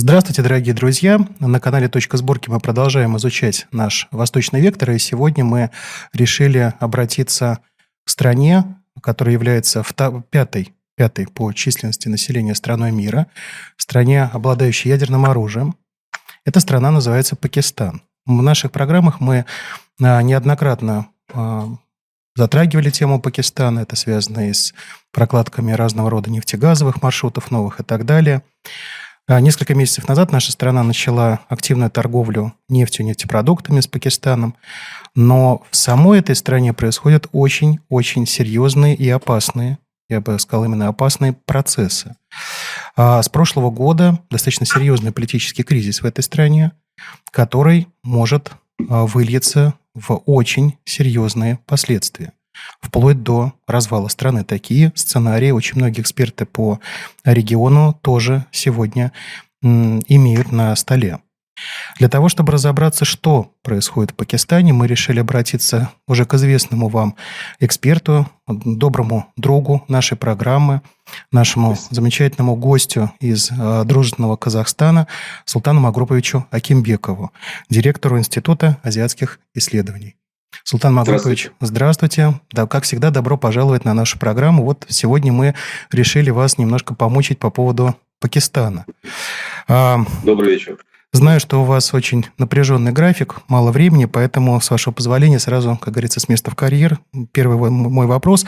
Здравствуйте, дорогие друзья! На канале «Точка сборки» мы продолжаем изучать наш восточный вектор, и сегодня мы решили обратиться к стране, которая является пятой, пятой по численности населения страной мира, стране, обладающей ядерным оружием. Эта страна называется Пакистан. В наших программах мы а, неоднократно а, затрагивали тему Пакистана. Это связано и с прокладками разного рода нефтегазовых маршрутов новых и так далее – несколько месяцев назад наша страна начала активную торговлю нефтью, нефтепродуктами с Пакистаном, но в самой этой стране происходят очень-очень серьезные и опасные, я бы сказал, именно опасные процессы. А с прошлого года достаточно серьезный политический кризис в этой стране, который может а, выльется в очень серьезные последствия вплоть до развала страны. Такие сценарии очень многие эксперты по региону тоже сегодня имеют на столе. Для того, чтобы разобраться, что происходит в Пакистане, мы решили обратиться уже к известному вам эксперту, доброму другу нашей программы, нашему замечательному гостю из э, дружественного Казахстана Султану Магруповичу Акимбекову, директору Института азиатских исследований. Султан Магрупович, здравствуйте. здравствуйте. Да, как всегда, добро пожаловать на нашу программу. Вот сегодня мы решили вас немножко помучить по поводу Пакистана. А, Добрый вечер. Знаю, что у вас очень напряженный график, мало времени, поэтому, с вашего позволения, сразу, как говорится, с места в карьер. Первый мой вопрос.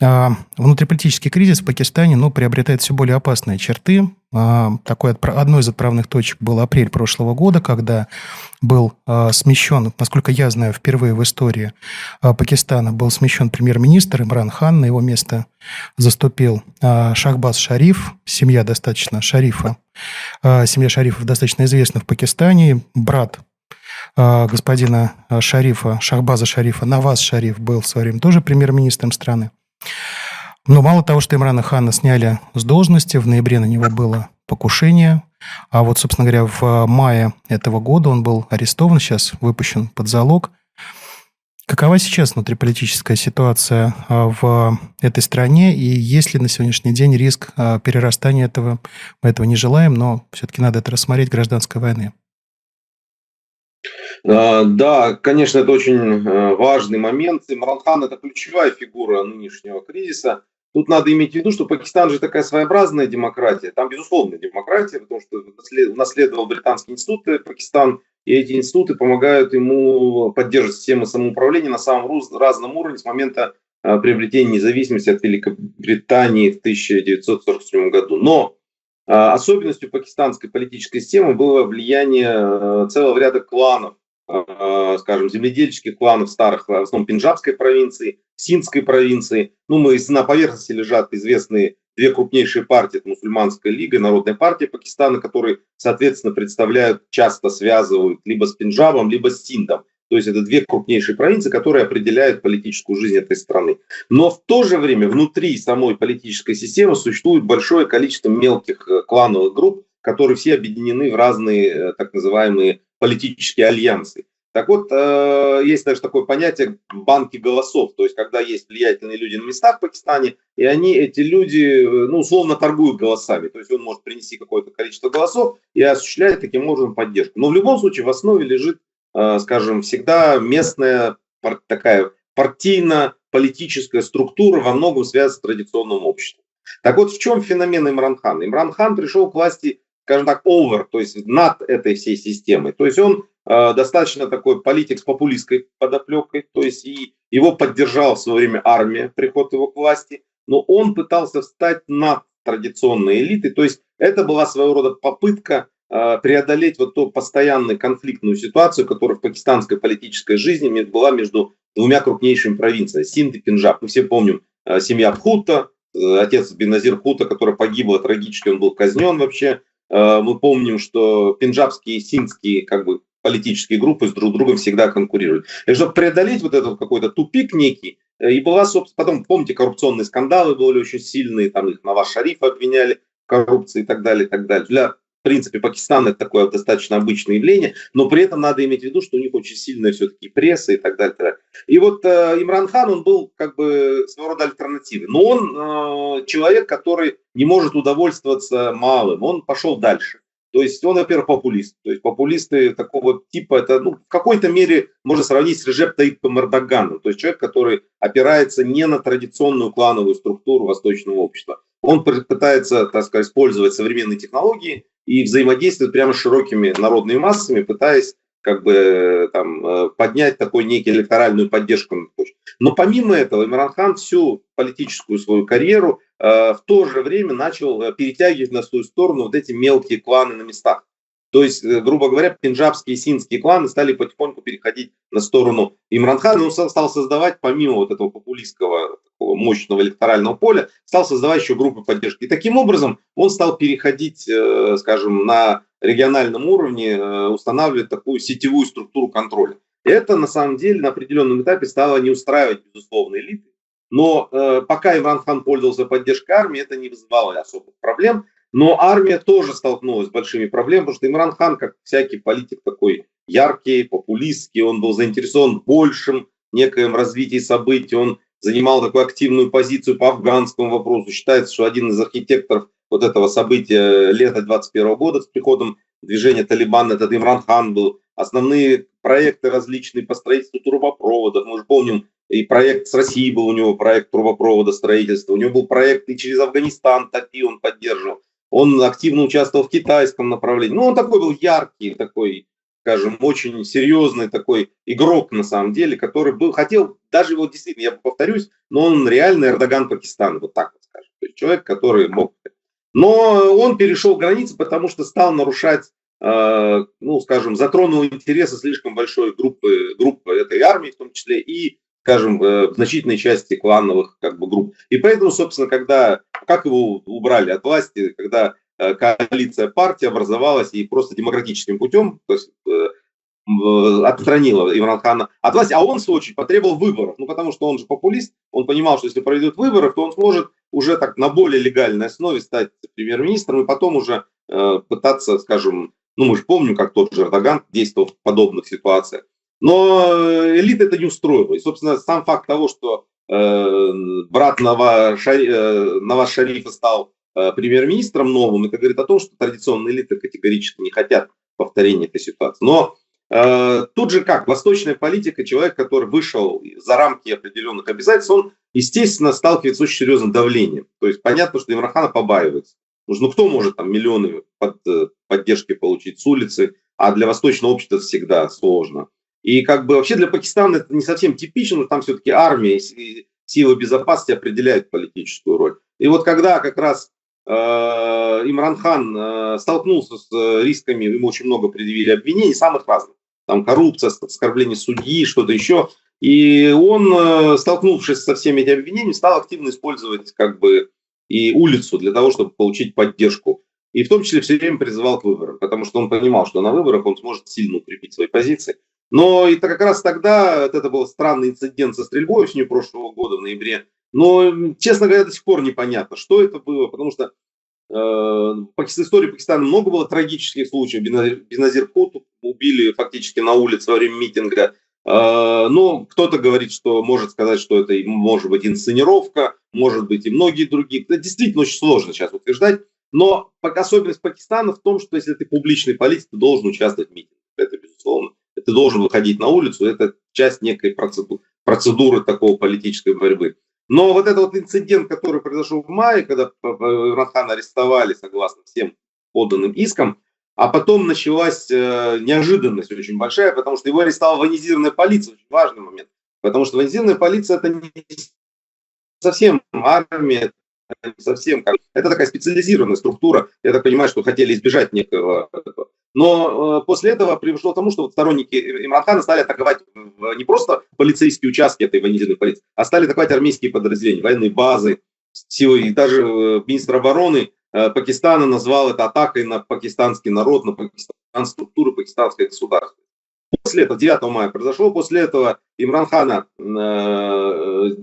А, внутриполитический кризис в Пакистане ну, приобретает все более опасные черты. А, такой, одной из отправных точек был апрель прошлого года, когда был а, смещен, насколько я знаю, впервые в истории Пакистана был смещен премьер-министр Имран Хан, на его место заступил Шахбаз Шариф, семья достаточно Шарифа, семья Шарифов достаточно известна в Пакистане, брат господина Шарифа, Шахбаза Шарифа, Наваз Шариф был в свое время тоже премьер-министром страны. Но мало того, что Имрана Хана сняли с должности, в ноябре на него было покушение, а вот, собственно говоря, в мае этого года он был арестован, сейчас выпущен под залог. Какова сейчас внутриполитическая ситуация а, в этой стране, и есть ли на сегодняшний день риск а, перерастания этого? Мы этого не желаем, но все-таки надо это рассмотреть гражданской войны. А, да, конечно, это очень э, важный момент. Имран Хан – это ключевая фигура нынешнего кризиса. Тут надо иметь в виду, что Пакистан же такая своеобразная демократия. Там, безусловно, демократия, потому что унаследовал британский институт Пакистан, и эти институты помогают ему поддерживать систему самоуправления на самом разном уровне с момента э, приобретения независимости от Великобритании в 1947 году. Но э, особенностью пакистанской политической системы было влияние целого ряда кланов, Э, скажем, земледельческих кланов старых, в основном Пенджабской провинции, Синдской провинции. Ну, мы на поверхности лежат известные две крупнейшие партии, это Мусульманская лига, Народная партия Пакистана, которые, соответственно, представляют, часто связывают либо с Пенджабом, либо с Синдом. То есть это две крупнейшие провинции, которые определяют политическую жизнь этой страны. Но в то же время внутри самой политической системы существует большое количество мелких э, клановых групп, которые все объединены в разные э, так называемые политические альянсы. Так вот, э, есть даже такое понятие банки голосов, то есть когда есть влиятельные люди на местах в Пакистане, и они, эти люди, э, ну, условно торгуют голосами, то есть он может принести какое-то количество голосов и осуществляет таким образом поддержку. Но в любом случае в основе лежит, э, скажем, всегда местная такая партийно-политическая структура, во многом связана с традиционным обществом. Так вот, в чем феномен Имран Хан? Имран Хан пришел к власти скажем так, over, то есть над этой всей системой. То есть он э, достаточно такой политик с популистской подоплекой, то есть и его поддержала в свое время армия, приход его к власти, но он пытался встать над традиционной элитой, то есть это была своего рода попытка э, преодолеть вот ту постоянную конфликтную ситуацию, которая в пакистанской политической жизни была между двумя крупнейшими провинциями, Синд и Пенджаб. Мы все помним э, семья Бхутта, э, отец Беназир Бхутта, который погибла трагически, он был казнен вообще, мы помним, что пенджабские и синдские как бы, политические группы с друг другом всегда конкурируют. И чтобы преодолеть вот этот какой-то тупик некий, э, и была, собственно, потом, помните, коррупционные скандалы были очень сильные, там их Наваз Шарифа обвиняли в коррупции и так далее, и так далее. Для принципе, Пакистан это такое достаточно обычное явление, но при этом надо иметь в виду, что у них очень сильная все-таки пресса и так далее. И, вот э, Имран Хан, он был как бы своего рода альтернативой, но он э, человек, который не может удовольствоваться малым, он пошел дальше. То есть он, во-первых, популист. То есть популисты такого типа, это ну, в какой-то мере можно сравнить с Режеп Таипом Эрдоганом. То есть человек, который опирается не на традиционную клановую структуру восточного общества. Он пытается, так сказать, использовать современные технологии и взаимодействовать прямо с широкими народными массами, пытаясь как бы там э, поднять такой некий электоральную поддержку. Но помимо этого Имран Хан всю политическую свою карьеру э, в то же время начал э, перетягивать на свою сторону вот эти мелкие кланы на местах. То есть, грубо говоря, пенджабские и синские кланы стали потихоньку переходить на сторону Имранхана. Он стал создавать, помимо вот этого популистского такого мощного электорального поля, стал создавать еще группы поддержки. И таким образом он стал переходить, скажем, на региональном уровне э, устанавливать такую сетевую структуру контроля. Это на самом деле на определенном этапе стало не устраивать, безусловно, элиты. Но э, пока Иван Хан пользовался поддержкой армии, это не вызывало особых проблем. Но армия тоже столкнулась с большими проблемами, потому что Имран Хан, как всякий политик такой яркий, популистский, он был заинтересован в большем некоем развитии событий, он занимал такую активную позицию по афганскому вопросу. Считается, что один из архитекторов вот этого события лета 21 года с приходом движения Талибан, этот Имран Хан был. Основные проекты различные по строительству трубопроводов. Мы же помним, и проект с Россией был у него, проект трубопровода строительства. У него был проект и через Афганистан ТАПИ он поддерживал. Он активно участвовал в китайском направлении. Ну, он такой был яркий, такой, скажем, очень серьезный такой игрок на самом деле, который был, хотел, даже его действительно, я повторюсь, но он реальный Эрдоган Пакистана, вот так вот скажем. То есть человек, который мог но он перешел границы, потому что стал нарушать, э, ну, скажем, затронул интересы слишком большой группы, группы этой армии в том числе и, скажем, э, значительной части клановых как бы, групп. И поэтому, собственно, когда, как его убрали от власти, когда э, коалиция партии образовалась и просто демократическим путем, то есть отстранила Имран Хана от власти, а он, в очередь, потребовал выборов, ну, потому что он же популист, он понимал, что если проведет выборы, то он сможет уже так на более легальной основе стать премьер-министром и потом уже э, пытаться, скажем, ну мы же помним, как тот же Эрдоган действовал в подобных ситуациях. Но элита это не устроила. И, собственно, сам факт того, что э, брат Нава, Шари, э, Наваз Шарифа стал э, премьер-министром новым, это говорит о том, что традиционные элиты категорически не хотят повторения этой ситуации. Но тут же как, восточная политика, человек, который вышел за рамки определенных обязательств, он, естественно, сталкивается с очень серьезным давлением. То есть понятно, что Имрахана побаивается. Ну, кто может там миллионы под, э, поддержки получить с улицы, а для восточного общества всегда сложно. И как бы вообще для Пакистана это не совсем типично, но там все-таки армия и силы безопасности определяют политическую роль. И вот когда как раз э, Имран Хан э, столкнулся с э, рисками, ему очень много предъявили обвинений, самых разных там коррупция, оскорбление судьи, что-то еще. И он, э, столкнувшись со всеми этими обвинениями, стал активно использовать как бы и улицу для того, чтобы получить поддержку. И в том числе все время призывал к выборам, потому что он понимал, что на выборах он сможет сильно укрепить свои позиции. Но и как раз тогда, это был странный инцидент со стрельбой осенью прошлого года, в ноябре. Но, честно говоря, до сих пор непонятно, что это было, потому что в истории Пакистана много было трагических случаев. Беназир Кут убили фактически на улице во время митинга. А, но кто-то говорит, что может сказать, что это может быть инсценировка, может быть и многие другие. Это действительно очень сложно сейчас утверждать. Но особенность Пакистана в том, что если ты публичный политик, ты должен участвовать в митинге. Это безусловно. Ты должен выходить на улицу, это часть некой процедуры, процедуры такого политической борьбы. Но вот этот вот инцидент, который произошел в мае, когда Ранхана арестовали согласно всем поданным искам, а потом началась э, неожиданность очень большая, потому что его арестовала военизированная полиция, очень важный момент. Потому что военизированная полиция это не совсем армия, это не совсем как... Это такая специализированная структура. Я так понимаю, что хотели избежать некого... Но э, после этого пришло к тому, что вот сторонники Имранхана стали атаковать не просто полицейские участки этой военизированной полиции, а стали атаковать армейские подразделения, военные базы, силы. И даже э, министр обороны Э, Пакистана назвал это атакой на пакистанский народ, на пакистан, структуру пакистанское государство. После этого, 9 мая произошло, после этого Имранхана 12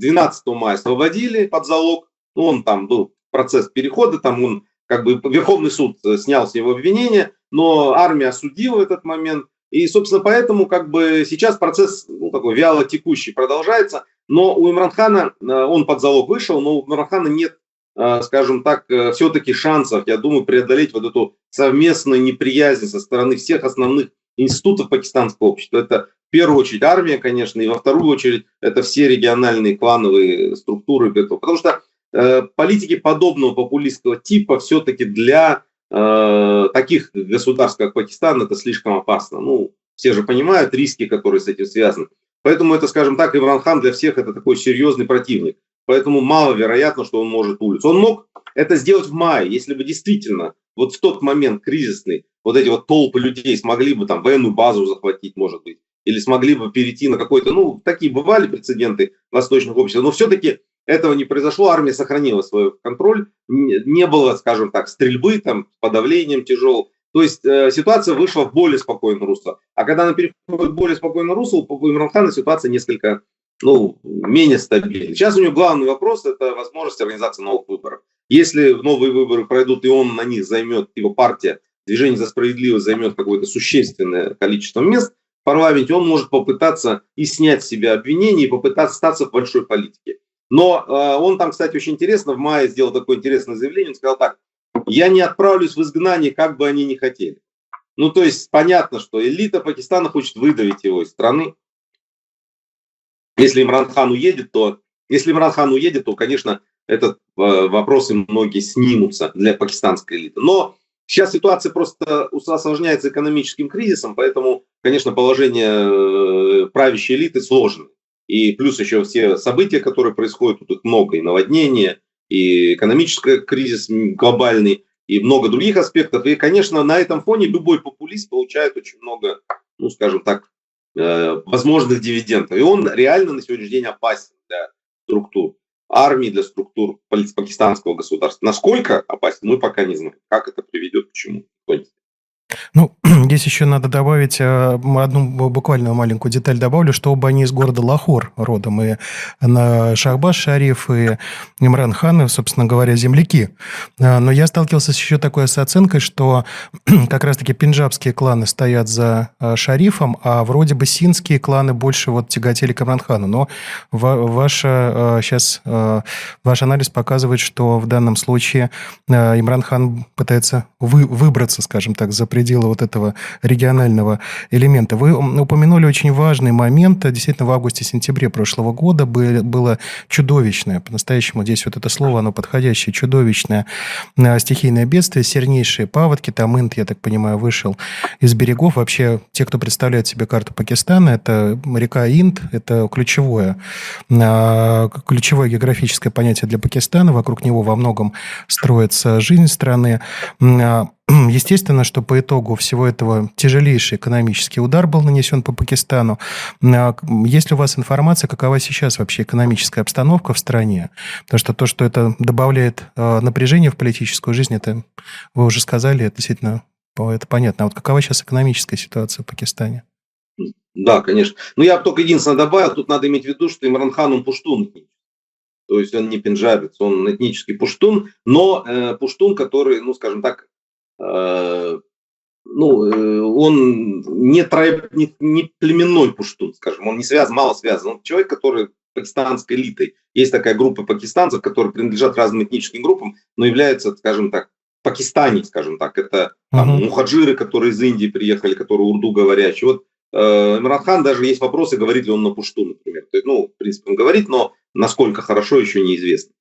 э, мая освободили под залог, он там был процесс перехода, там он как бы Верховный суд э, снял с него обвинения, но армия осудила этот момент, и, собственно, поэтому как бы сейчас процесс ну, такой вяло текущий продолжается, но у Имранхана, он под залог вышел, но у Имранхана нет э, скажем так, э, все-таки шансов, я думаю, преодолеть вот эту совместную неприязнь со стороны всех основных институтов пакистанского общества. Это в первую очередь армия, конечно, и во вторую очередь это все региональные клановые структуры. Потому что э, политики подобного популистского типа все-таки для э, таких государств, как Пакистан, это слишком опасно. Ну, все же понимают риски, которые с этим связаны. Поэтому это, скажем так, Имран Хан для всех это такой серьезный противник. Поэтому маловероятно, что он может улицу. Он мог это сделать в мае, если бы действительно вот в тот момент кризисный вот эти вот толпы людей смогли бы там военную базу захватить, может быть, или смогли бы перейти на какой-то, ну, такие бывали прецеденты восточных обществ, но все-таки этого не произошло, армия сохранила свой контроль, не было, скажем так, стрельбы, там, подавлением тяжелым, то есть э, ситуация вышла в более спокойное русло. А когда она переходит в более спокойное русло, у Имранхана ситуация несколько ну, менее стабильна. Сейчас у него главный вопрос – это возможность организации новых выборов. Если новые выборы пройдут, и он на них займет, его партия, Движение за справедливость займет какое-то существенное количество мест в парламенте, он может попытаться и снять с себя обвинения, и попытаться остаться в большой политике. Но э, он там, кстати, очень интересно, в мае сделал такое интересное заявление, он сказал так, я не отправлюсь в изгнание, как бы они ни хотели. Ну, то есть понятно, что элита Пакистана хочет выдавить его из страны. Если Имран Хан уедет, то если Имран Хан уедет, то, конечно, этот э, вопросы многие снимутся для пакистанской элиты. Но сейчас ситуация просто осложняется экономическим кризисом, поэтому, конечно, положение э, правящей элиты сложное. И плюс еще все события, которые происходят, тут их много, и наводнения, и экономический кризис глобальный, и много других аспектов. И, конечно, на этом фоне любой популист получает очень много, ну, скажем так, э, возможных дивидендов. И он реально на сегодняшний день опасен для структур армии, для структур пакистанского государства. Насколько опасен, мы пока не знаем. Как это приведет, к чему, ну, здесь еще надо добавить э, одну буквально маленькую деталь добавлю, что оба они из города Лахор родом. И на Шахбаз Шариф и Имран Хан, собственно говоря, земляки. Э, но я сталкивался с еще такой оценкой, что как раз-таки пенджабские кланы стоят за э, Шарифом, а вроде бы синские кланы больше вот тяготели к Имран Хану. Но ваша, сейчас, ваш анализ показывает, что в данном случае Имран Хан пытается вы, выбраться, скажем так, за пределы вот этого регионального элемента. Вы упомянули очень важный момент. Действительно, в августе-сентябре прошлого года было чудовищное, по-настоящему здесь вот это слово, оно подходящее, чудовищное э, стихийное бедствие, сильнейшие паводки. Там Инд, я так понимаю, вышел из берегов. Вообще, те, кто представляет себе карту Пакистана, это река Инд, это ключевое, э, ключевое географическое понятие для Пакистана. Вокруг него во многом строится жизнь страны. Естественно, что по итогу всего этого тяжелейший экономический удар был нанесен по Пакистану. А, есть ли у вас информация, какова сейчас вообще экономическая обстановка в стране? Потому что то, что это добавляет а, напряжение в политическую жизнь, это вы уже сказали, это действительно это понятно. А вот какова сейчас экономическая ситуация в Пакистане? Да, конечно. Но я только единственное добавил, тут надо иметь в виду, что Имран Хан, он пуштун. То есть он не пенджабец, он этнический пуштун, но э, пуштун, который, ну, скажем так, ну, э, он не, трои, не, не племенной пуштун, скажем, он не связан, мало связан. Он человек, который пакистанской элитой. Есть такая группа пакистанцев, которые принадлежат разным этническим группам, но являются, скажем так, Пакистане, скажем так. Это там, uh-huh. мухаджиры, которые из Индии приехали, которые урду говорящие. Вот э, Имран Хан даже есть вопросы, говорит ли он на пушту, например. То есть, ну, в принципе, он говорит, но насколько хорошо, еще неизвестно.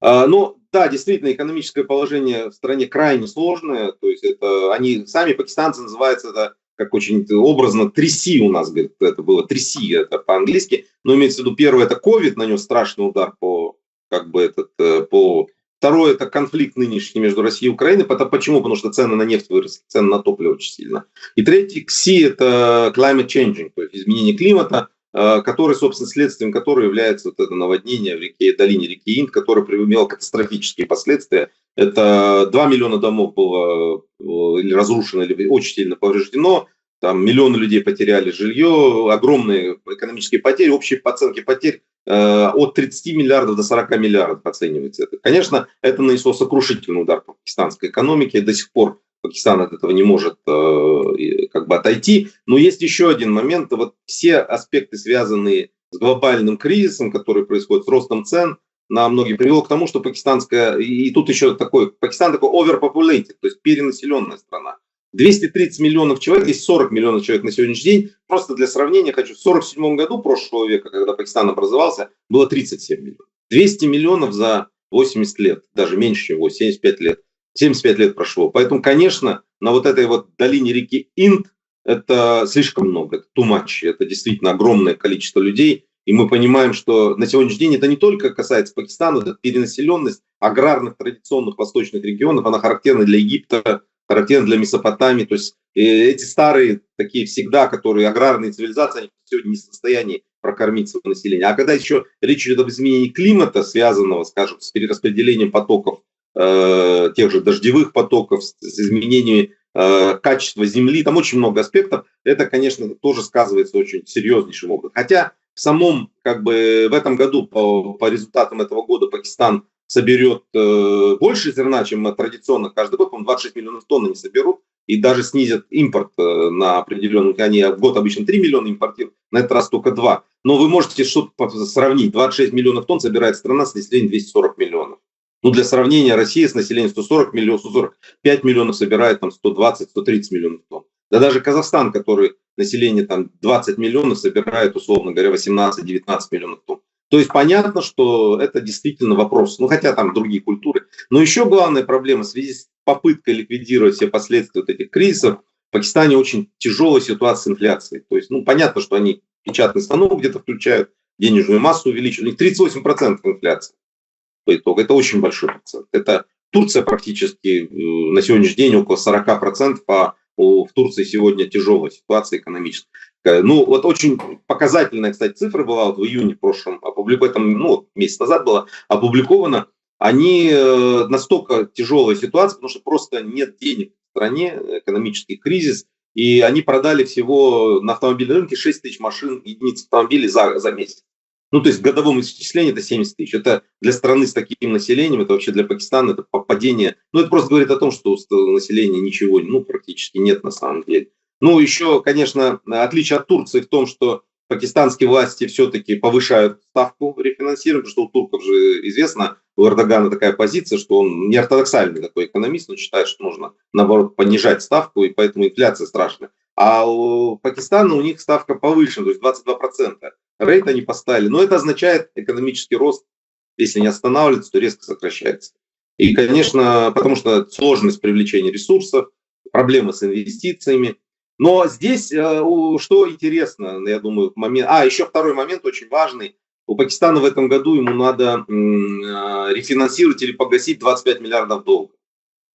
А, но да, действительно, экономическое положение в стране крайне сложное. То есть это они сами пакистанцы называются это как очень образно, тряси у нас, говорит, это было тряси, это по-английски. Но имеется в виду, первое, это COVID нанес страшный удар по, как бы этот, э, по Второе – это конфликт нынешний между Россией и Украиной. Почему? Потому что цены на нефть выросли, цены на топливо очень сильно. И третий – КСИ – это climate changing, то есть изменение климата. Э, который, собственно, следствием которого является вот это наводнение в реке, долине реки Инд, которое имело катастрофические последствия. Это 2 миллиона домов было э, или разрушено, или очень сильно повреждено, там миллионы людей потеряли жилье, огромные экономические потери, общие оценки потерь э, от 30 миллиардов до 40 миллиардов оценивается. Конечно, это нанесло сокрушительный удар по пакистанской экономике, до сих пор Пакистан от этого не может э, как бы отойти. Но есть еще один момент. Вот все аспекты, связанные с глобальным кризисом, который происходит с ростом цен, на многие привело к тому, что пакистанская, и тут еще такой, Пакистан такой overpopulated, то есть перенаселенная страна. 230 миллионов человек, здесь 40 миллионов человек на сегодняшний день. Просто для сравнения хочу, в 47 году прошлого века, когда Пакистан образовался, было 37 миллионов. 200 миллионов за 80 лет, даже меньше его, 75 лет. 75 лет прошло. Поэтому, конечно, на вот этой вот долине реки Инд это слишком много, это too much, это действительно огромное количество людей. И мы понимаем, что на сегодняшний день это не только касается Пакистана, это перенаселенность аграрных традиционных восточных регионов, она характерна для Египта, характерна для Месопотамии. То есть э, эти старые, такие всегда, которые аграрные цивилизации, они сегодня не в состоянии прокормить свое население. А когда еще речь идет об изменении климата, связанного, скажем, с перераспределением потоков, э, тех же дождевых потоков, с, с изменением э, качества земли, там очень много аспектов, это, конечно, тоже сказывается очень серьезнейшим образом. Хотя в самом, как бы, в этом году, по, по результатам этого года, Пакистан соберет э, больше зерна, чем традиционно каждый год, по-моему, 26 миллионов тонн они соберут, и даже снизят импорт э, на определенную, они в год обычно 3 миллиона импортируют, на этот раз только 2. Но вы можете что-то сравнить, 26 миллионов тонн собирает страна с населением 240 миллионов. Ну, для сравнения, Россия с населением 140 миллионов, 145 миллионов собирает там 120-130 миллионов тонн. Да даже Казахстан, который население там 20 миллионов, собирает, условно говоря, 18-19 миллионов тонн. То есть понятно, что это действительно вопрос, ну хотя там другие культуры. Но еще главная проблема в связи с попыткой ликвидировать все последствия вот этих кризисов, в Пакистане очень тяжелая ситуация с инфляцией. То есть, ну понятно, что они печатный станок где-то включают, денежную массу увеличивают. У них 38% инфляции по итогу. Это очень большой процент. Это Турция практически э, на сегодняшний день около 40% по в Турции сегодня тяжелая ситуация экономическая. Ну, вот очень показательная, кстати, цифра была вот в июне в прошлом, опубликована, ну, месяц назад была опубликована. Они э, настолько тяжелая ситуация, потому что просто нет денег в стране, экономический кризис, и они продали всего на автомобильном рынке 6 тысяч машин, единиц автомобилей за, за месяц. Ну, то есть в годовом исчислении это 70 тысяч. Это для страны с таким населением, это вообще для Пакистана, это падение. Ну, это просто говорит о том, что у населения ничего, ну, практически нет на самом деле. Ну, еще, конечно, отличие от Турции в том, что пакистанские власти все-таки повышают ставку рефинансирования, потому что у турков же известно, у Эрдогана такая позиция, что он не ортодоксальный такой экономист, но считает, что нужно, наоборот, понижать ставку, и поэтому инфляция страшная. А у Пакистана у них ставка повышена, то есть 22%. Рейт они поставили, но это означает экономический рост, если не останавливается, то резко сокращается. И, конечно, потому что сложность привлечения ресурсов, проблемы с инвестициями, но здесь, э, что интересно, я думаю, момент... А, еще второй момент очень важный. У Пакистана в этом году ему надо э, рефинансировать или погасить 25 миллиардов долларов.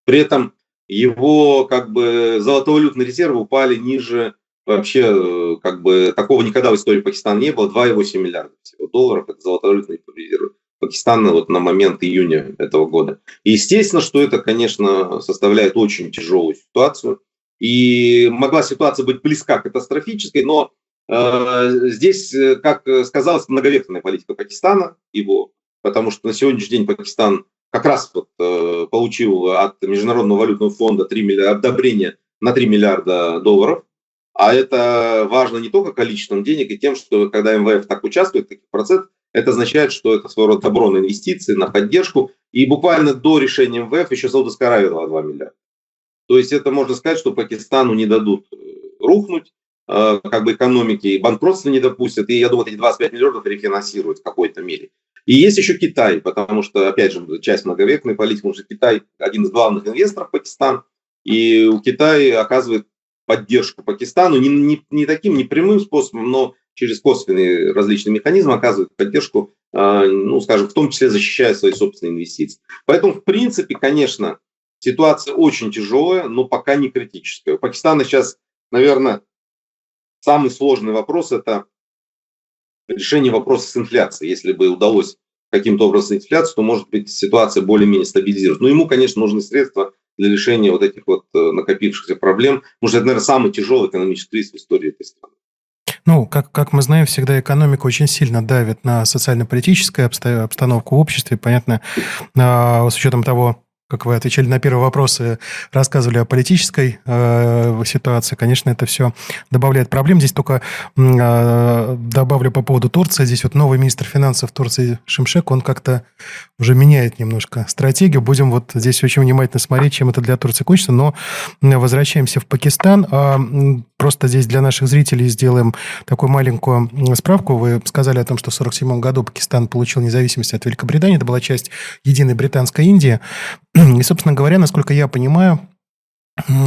При этом его как бы золотовалютные резервы упали ниже вообще, э, как бы такого никогда в истории Пакистана не было. 2,8 миллиарда всего долларов – это золотовалютные резервы Пакистана вот на момент июня этого года. И естественно, что это, конечно, составляет очень тяжелую ситуацию – и могла ситуация быть близка к катастрофической, но э, здесь, э, как сказалось, многовекторная политика Пакистана, его, потому что на сегодняшний день Пакистан как раз вот, э, получил от Международного валютного фонда 3 миллиарда, одобрение на 3 миллиарда долларов, а это важно не только количеством денег и тем, что когда МВФ так участвует в таких процессах, это означает, что это своего рода добро на инвестиции, на поддержку. И буквально до решения МВФ еще Саудовская Аравия дала 2 миллиарда. То есть это можно сказать, что Пакистану не дадут э, рухнуть, э, как бы экономики, и банкротства не допустят, и я думаю, эти 25 миллиардов рефинансируют в какой-то мере. И есть еще Китай, потому что, опять же, часть многовековой политики, потому что Китай один из главных инвесторов Пакистан, и у Китая оказывает поддержку Пакистану не, не, не таким не прямым способом, но через косвенные различные механизмы оказывает поддержку, э, ну, скажем, в том числе защищая свои собственные инвестиции. Поэтому, в принципе, конечно, Ситуация очень тяжелая, но пока не критическая. У Пакистана сейчас, наверное, самый сложный вопрос – это решение вопроса с инфляцией. Если бы удалось каким-то образом инфляцию, то, может быть, ситуация более-менее стабилизируется. Но ему, конечно, нужны средства для решения вот этих вот э, накопившихся проблем. Что это, наверное, самый тяжелый экономический кризис в истории этой страны. Ну, как, как мы знаем, всегда экономика очень сильно давит на социально-политическую обстановку в обществе. Понятно, а, с учетом того, как вы отвечали на первые вопросы, рассказывали о политической э, ситуации. Конечно, это все добавляет проблем. Здесь только э, добавлю по поводу Турции. Здесь вот новый министр финансов Турции Шимшек, он как-то уже меняет немножко стратегию. Будем вот здесь очень внимательно смотреть, чем это для Турции кончится. Но возвращаемся в Пакистан. А, просто здесь для наших зрителей сделаем такую маленькую справку. Вы сказали о том, что в 1947 году Пакистан получил независимость от Великобритании. Это была часть единой британской Индии. И, собственно говоря, насколько я понимаю,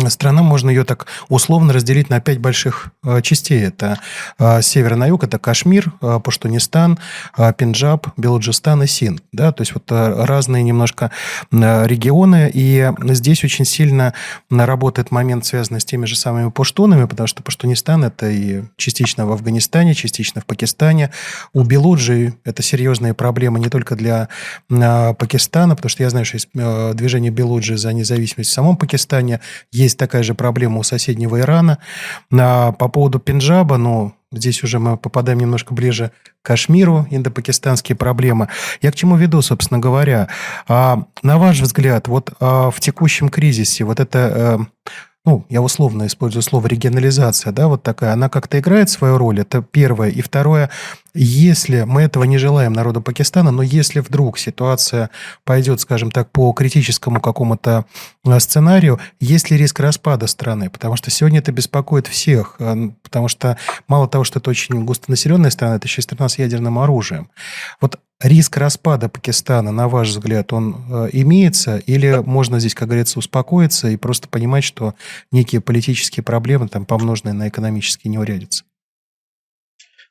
Страна, можно ее так условно разделить на пять больших э, частей. Это э, север на юг, это Кашмир, э, Паштунистан, Пенджаб, Белуджистан и Син. Да? То есть вот разные немножко регионы. И здесь очень сильно работает момент, связанный с теми же самыми пуштунами, потому что Паштунистан – это и частично в Афганистане, частично в Пакистане. У Белуджи это серьезные проблемы не только для Пакистана, потому что я знаю, что есть движение Белуджи за независимость в самом Пакистане – есть такая же проблема у соседнего Ирана. А по поводу Пенджаба, ну, здесь уже мы попадаем немножко ближе к Кашмиру, индопакистанские проблемы. Я к чему веду, собственно говоря? А, на ваш взгляд, вот а, в текущем кризисе вот это э, ну, я условно использую слово регионализация, да, вот такая, она как-то играет свою роль, это первое. И второе, если мы этого не желаем народу Пакистана, но если вдруг ситуация пойдет, скажем так, по критическому какому-то э, сценарию, есть ли риск распада страны? Потому что сегодня это беспокоит всех, э, потому что мало того, что это очень густонаселенная страна, это еще и страна с ядерным оружием. Вот риск распада Пакистана, на ваш взгляд, он э, имеется? Или можно здесь, как говорится, успокоиться и просто понимать, что некие политические проблемы, там, помноженные на экономические, не урядятся?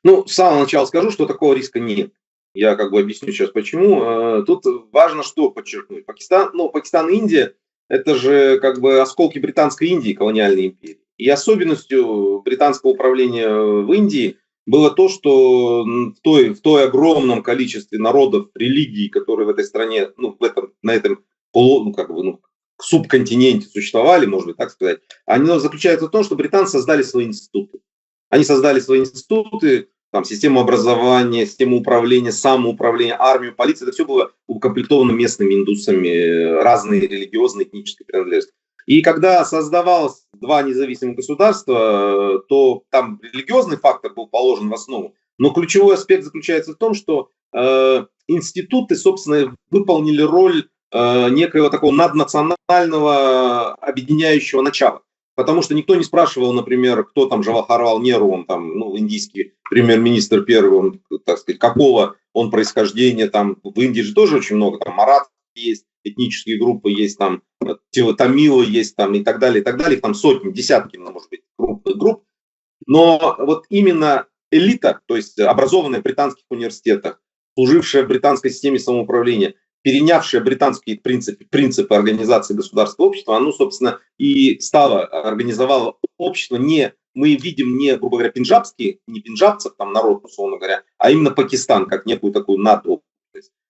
Ну, с самого начала скажу, что такого риска нет. Я как бы объясню сейчас почему. Э, тут важно что подчеркнуть. Пакистан, ну, Пакистан и Индия – это же как бы осколки британской Индии, колониальной империи. И особенностью британского управления в Индии – было то, что в той, в той огромном количестве народов, религий, которые в этой стране, ну, в этом, на этом ну, как бы, ну, субконтиненте существовали, можно так сказать, они заключаются в том, что британцы создали свои институты. Они создали свои институты, там, систему образования, систему управления, самоуправления, армию, полицию. Это все было укомплектовано местными индусами разные религиозные, этнические принадлежности. И когда создавалось два независимых государства, то там религиозный фактор был положен в основу. Но ключевой аспект заключается в том, что э, институты, собственно, выполнили роль э, некоего такого наднационального объединяющего начала. Потому что никто не спрашивал, например, кто там Джавахарлал Неру, он там, ну, индийский премьер-министр первый, он, так сказать, какого он происхождения, там в Индии же тоже очень много, там Марат есть, этнические группы есть, там тамилы есть, там и так далее, и так далее, там сотни, десятки, ну, может быть, групп, групп. Но вот именно элита, то есть образованная в британских университетах, служившая в британской системе самоуправления, перенявшая британские принципы, принципы организации государства общества, оно, собственно, и стало, организовало общество не, мы видим не, грубо говоря, пенджабские, не пенджабцев, там народ, условно говоря, а именно Пакистан, как некую такую НАТО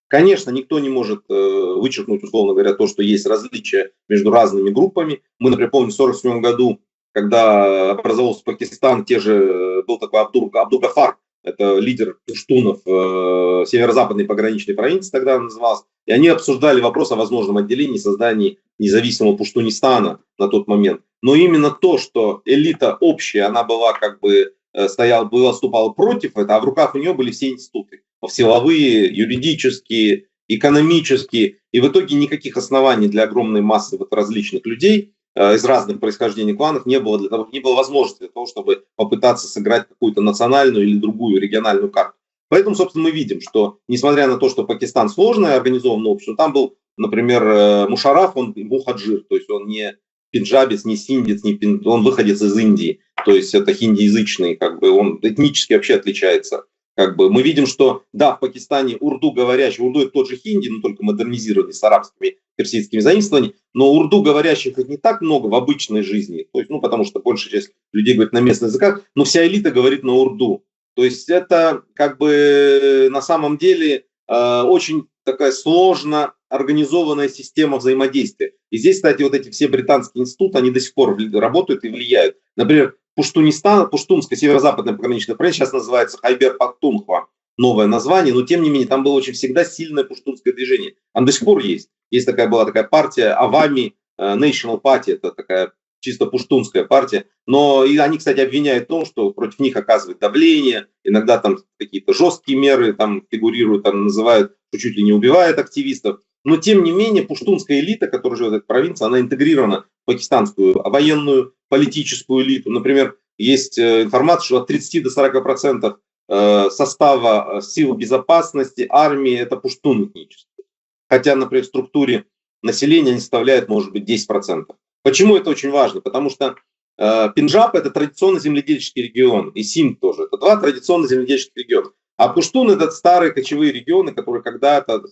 Конечно, никто не может э, вычеркнуть, условно говоря, то, что есть различия между разными группами. Мы, например, помним в 1947 году, когда образовался Пакистан, те же, э, был такой Абдур, Абдугафар, это лидер пуштунов э, северо-западной пограничной провинции тогда назывался, и они обсуждали вопрос о возможном отделении, создании независимого Пуштунистана на тот момент. Но именно то, что элита общая, она была как бы э, стояла, была, выступала против этого, а в руках у нее были все институты силовые, юридические, экономические. И в итоге никаких оснований для огромной массы вот различных людей э, из разных происхождений кланов не было, для того, не было возможности для того, чтобы попытаться сыграть какую-то национальную или другую региональную карту. Поэтому, собственно, мы видим, что несмотря на то, что Пакистан сложное организованное общество, там был, например, э, Мушараф, он мухаджир, то есть он не пенджабец, не синдец, не пин... он выходец из Индии, то есть это хиндиязычный, как бы он этнически вообще отличается как бы мы видим, что да, в Пакистане урду говорящий, урду это тот же хинди, но только модернизированный с арабскими персидскими заимствованиями, но урду говорящих не так много в обычной жизни, то есть, ну, потому что большая часть людей говорит на местных языках, но вся элита говорит на урду. То есть это как бы на самом деле э, очень такая сложно организованная система взаимодействия. И здесь, кстати, вот эти все британские институты, они до сих пор работают и влияют. Например, Пуштунистан, Пуштунская северо-западная пограничная провинция сейчас называется Хайбер-Пахтунхва. новое название, но тем не менее там было очень всегда сильное пуштунское движение. Оно до сих пор есть. Есть такая была такая партия Авами, э, National Party, это такая чисто пуштунская партия. Но и они, кстати, обвиняют в том, что против них оказывает давление, иногда там какие-то жесткие меры там фигурируют, там называют, чуть ли не убивают активистов. Но, тем не менее, пуштунская элита, которая живет в этой провинции, она интегрирована в пакистанскую военную, политическую элиту. Например, есть э, информация, что от 30 до 40 процентов э, состава э, сил безопасности, армии – это пуштун этнический. Хотя, например, в структуре населения они составляют, может быть, 10%. Почему это очень важно? Потому что э, Пенджаб – это традиционно земледельческий регион, и Синд тоже. Это два традиционно земледельческих региона. А Пуштун – это старые кочевые регионы, которые когда-то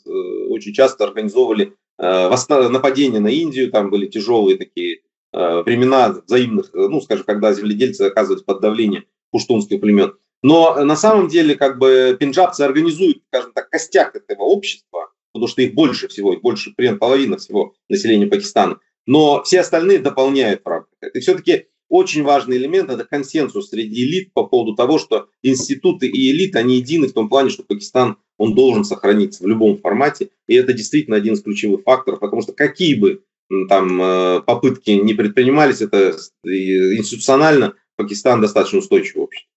очень часто организовывали нападения на Индию, там были тяжелые такие времена взаимных, ну, скажем, когда земледельцы оказываются под давлением пуштунских племен. Но на самом деле, как бы, пенджабцы организуют, скажем так, костяк этого общества, потому что их больше всего, их больше, примерно половина всего населения Пакистана. Но все остальные дополняют практику. И все-таки очень важный элемент – это консенсус среди элит по поводу того, что институты и элиты, они едины в том плане, что Пакистан, он должен сохраниться в любом формате. И это действительно один из ключевых факторов, потому что какие бы там э, попытки не предпринимались, это институционально Пакистан достаточно устойчивый общество.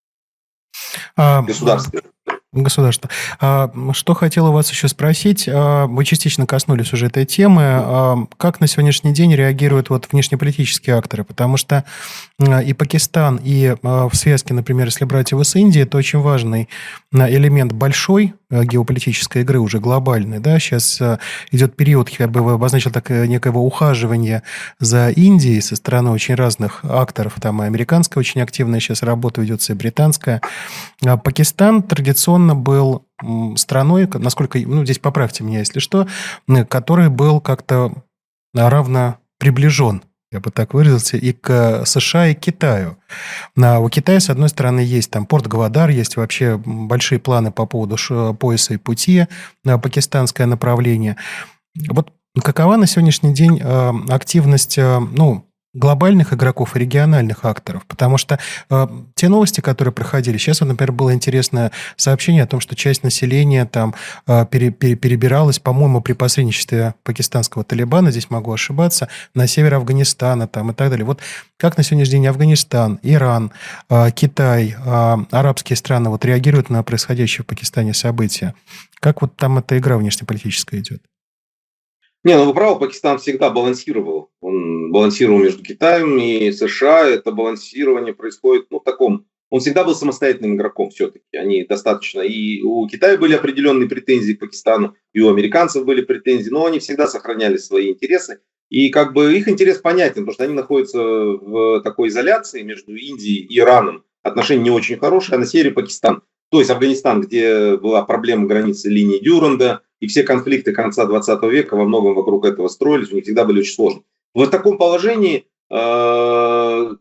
А, Государство государства. А, что хотела вас еще спросить, а, вы частично коснулись уже этой темы, а, как на сегодняшний день реагируют вот внешнеполитические акторы, потому что и Пакистан, и в связке, например, если брать его с Индией, это очень важный элемент большой геополитической игры, уже глобальной, да, сейчас идет период, я бы обозначил так, некого ухаживания за Индией со стороны очень разных акторов, там и американская очень активная сейчас работа ведется, и британская. Пакистан традиционно традиционно был страной, насколько, ну, здесь поправьте меня, если что, который был как-то равно приближен я бы так выразился, и к США, и к Китаю. На, у Китая, с одной стороны, есть там порт Гвадар, есть вообще большие планы по поводу пояса и пути на пакистанское направление. Вот какова на сегодняшний день э, активность, э, ну, глобальных игроков и региональных акторов, потому что э, те новости, которые проходили, сейчас, вот, например, было интересное сообщение о том, что часть населения там э, пере, пере, перебиралась, по-моему, при посредничестве пакистанского Талибана, здесь могу ошибаться, на север Афганистана там и так далее. Вот как на сегодняшний день Афганистан, Иран, э, Китай, э, арабские страны вот реагируют на происходящие в Пакистане события? Как вот там эта игра внешнеполитическая идет? Не, ну вы правы, Пакистан всегда балансировал. Он балансировал между Китаем и США. Это балансирование происходит ну, в таком... Он всегда был самостоятельным игроком все-таки. Они достаточно... И у Китая были определенные претензии к Пакистану, и у американцев были претензии, но они всегда сохраняли свои интересы. И как бы их интерес понятен, потому что они находятся в такой изоляции между Индией и Ираном. Отношения не очень хорошие, а на севере Пакистан. То есть Афганистан, где была проблема границы линии Дюранда, и все конфликты конца 20 века во многом вокруг этого строились, у них всегда были очень сложны. В таком положении э,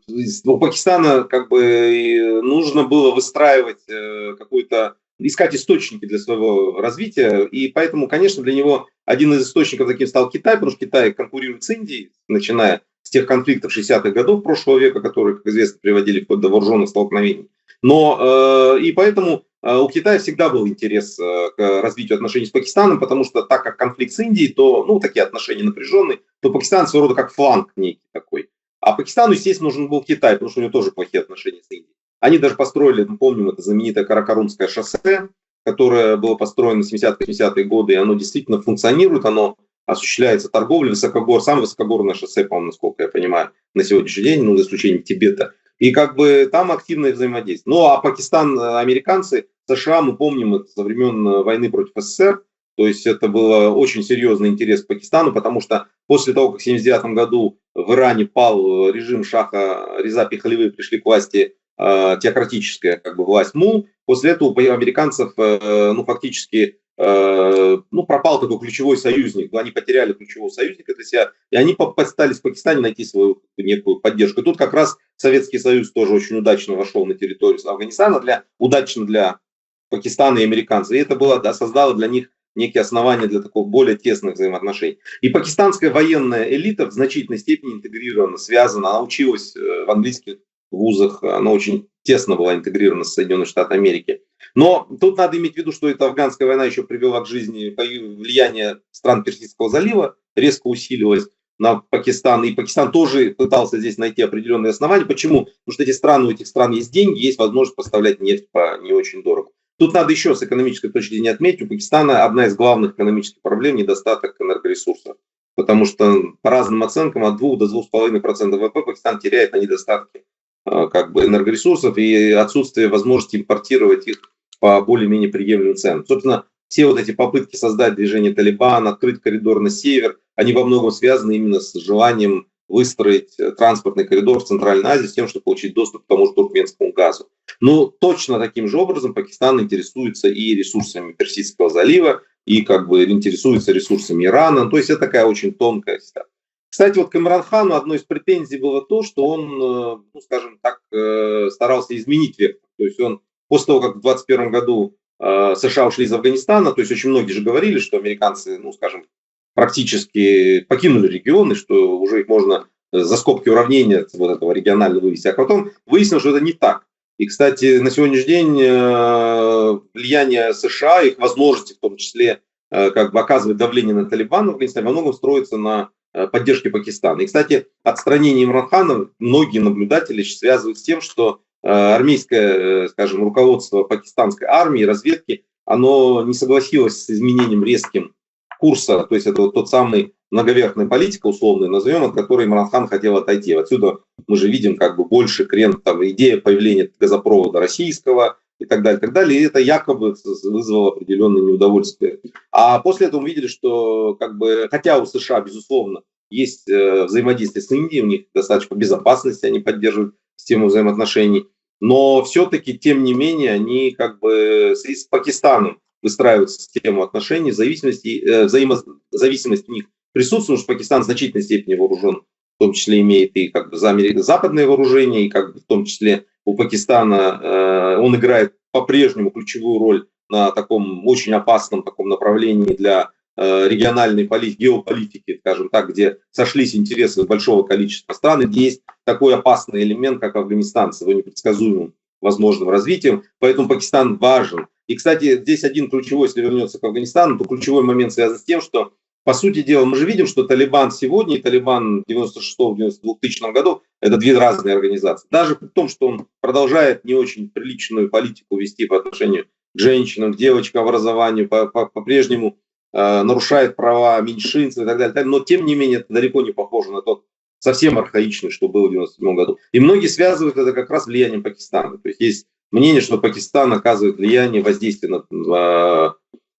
у Пакистана как бы нужно было выстраивать э, какую-то искать источники для своего развития, и поэтому, конечно, для него один из источников таким стал Китай, потому что Китай конкурирует с Индией, начиная с тех конфликтов 60-х годов прошлого века, которые, как известно, приводили вплоть до вооруженных столкновений. Но э, и поэтому у Китая всегда был интерес э, к развитию отношений с Пакистаном, потому что так как конфликт с Индией, то, ну, такие отношения напряженные, то Пакистан своего рода как фланг некий такой. А Пакистану, естественно, нужен был Китай, потому что у него тоже плохие отношения с Индией. Они даже построили, мы помним, это знаменитое Каракарумское шоссе, которое было построено в 70-80-е годы, и оно действительно функционирует, оно осуществляется торговля, высокогор, самое высокогорное шоссе, по-моему, насколько я понимаю, на сегодняшний день, ну, за исключением Тибета. И как бы там активное взаимодействие. Ну, а Пакистан, э, американцы, США, мы помним это со времен э, войны против СССР, то есть это был очень серьезный интерес к Пакистану, потому что после того, как в 1979 году в Иране пал режим шаха Реза Пихалевы, пришли к власти э, теократическая как бы, власть МУЛ, после этого у американцев э, ну, фактически Э, ну, пропал такой ключевой союзник, они потеряли ключевого союзника для себя, и они попытались в Пакистане найти свою некую поддержку. И тут как раз Советский Союз тоже очень удачно вошел на территорию Афганистана, для, удачно для Пакистана и американцев. И это было, да, создало для них некие основания для такого более тесных взаимоотношений. И пакистанская военная элита в значительной степени интегрирована, связана, она училась э, в английских вузах, она очень тесно была интегрирована с Соединенными Штатами Америки. Но тут надо иметь в виду, что эта афганская война еще привела к жизни влияние стран Персидского залива, резко усилилось на Пакистан, и Пакистан тоже пытался здесь найти определенные основания. Почему? Потому что эти страны, у этих стран есть деньги, есть возможность поставлять нефть по не очень дорого. Тут надо еще с экономической точки зрения отметить, у Пакистана одна из главных экономических проблем – недостаток энергоресурсов. Потому что по разным оценкам от 2 до 2,5% ВВП Пакистан теряет на недостатке э, как бы энергоресурсов и отсутствие возможности импортировать их по более-менее приемлемым ценам. Собственно, все вот эти попытки создать движение Талибан, открыть коридор на север, они во многом связаны именно с желанием выстроить э, транспортный коридор в Центральной Азии с тем, чтобы получить доступ к тому же туркменскому газу. Но точно таким же образом Пакистан интересуется и ресурсами Персидского залива, и как бы интересуется ресурсами Ирана. То есть это такая очень тонкая ситуация. Кстати, вот к Имранхану одной из претензий было то, что он, э, ну, скажем так, э, старался изменить вектор. То есть он после того, как в 2021 году США ушли из Афганистана, то есть очень многие же говорили, что американцы, ну, скажем, практически покинули регионы, что уже их можно за скобки уравнения вот этого регионального вывести. А потом выяснилось, что это не так. И, кстати, на сегодняшний день э, влияние США, их возможности в том числе э, как бы оказывать давление на Талибан в Афганистане во многом строится на э, поддержке Пакистана. И, кстати, отстранение Имранхана многие наблюдатели связывают с тем, что армейское, скажем, руководство пакистанской армии, разведки, оно не согласилось с изменением резким курса, то есть это вот тот самый многоверхная политика, условный назовем, от которой Имранхан хотел отойти. Отсюда мы же видим как бы больше крен, там, идея появления газопровода российского и так далее, и так далее. И это якобы вызвало определенное неудовольствие. А после этого мы видели, что как бы, хотя у США, безусловно, есть э, взаимодействие с Индией, у них достаточно по безопасности они поддерживают систему взаимоотношений, но все-таки, тем не менее, они как бы с Пакистаном выстраивают систему отношений, зависимости, э, взаимозависимость в них присутствует, потому что Пакистан в значительной степени вооружен, в том числе имеет и как бы западное вооружение, и как бы в том числе у Пакистана э, он играет по-прежнему ключевую роль на таком очень опасном таком направлении для э, региональной политики, геополитики, скажем так, где сошлись интересы большого количества стран, и где есть такой опасный элемент, как Афганистан, с его непредсказуемым возможным развитием. Поэтому Пакистан важен. И, кстати, здесь один ключевой, если вернется к Афганистану, то ключевой момент связан с тем, что, по сути дела, мы же видим, что Талибан сегодня и Талибан в 96-2000 году – это две разные организации. Даже при том, что он продолжает не очень приличную политику вести по отношению к женщинам, к девочкам, образованию, по-прежнему э, нарушает права меньшинств и так далее, но тем не менее это далеко не похоже на тот совсем архаичный, что было в 97 году. И многие связывают это как раз влиянием Пакистана. То есть есть мнение, что Пакистан оказывает влияние, воздействие на,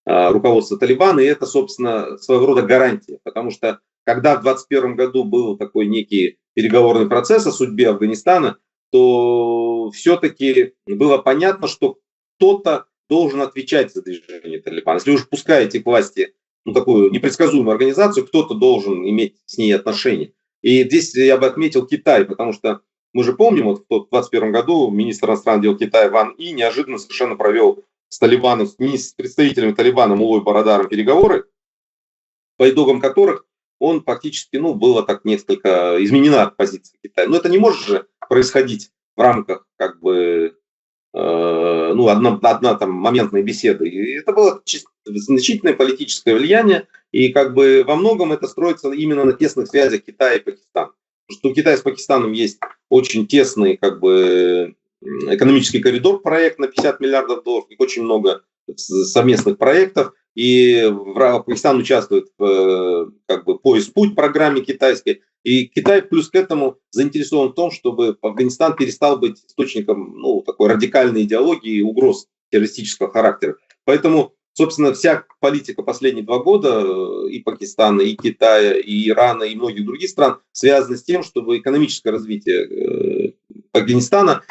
а, руководство Талибана, и это, собственно, своего рода гарантия, потому что когда в 2021 году был такой некий переговорный процесс о судьбе Афганистана, то все-таки было понятно, что кто-то должен отвечать за движение Талибана. Если вы уже пускаете к власти ну, такую непредсказуемую организацию, кто-то должен иметь с ней отношения. И здесь я бы отметил Китай, потому что мы же помним, вот в 2021 году министр иностранных дел Китая Ван И неожиданно совершенно провел с Талибаном, с представителями Талибана Мулой Барадаром переговоры, по итогам которых он фактически, ну, было так несколько изменена позиция Китая. Но это не может же происходить в рамках, как бы, э, ну, одна, одна там моментная беседа. И это было значительное политическое влияние, и как бы во многом это строится именно на тесных связях Китая и Пакистана что у Китая с Пакистаном есть очень тесный как бы, экономический коридор проект на 50 миллиардов долларов, и очень много совместных проектов, и Пакистан участвует в как бы, поиск-путь программе китайской, и Китай плюс к этому заинтересован в том, чтобы Афганистан перестал быть источником ну, такой радикальной идеологии и угроз террористического характера. Поэтому Собственно, вся политика последние два года э, и Пакистана, и Китая, и Ирана, и многих других стран связана с тем, чтобы экономическое развитие э, Афганистана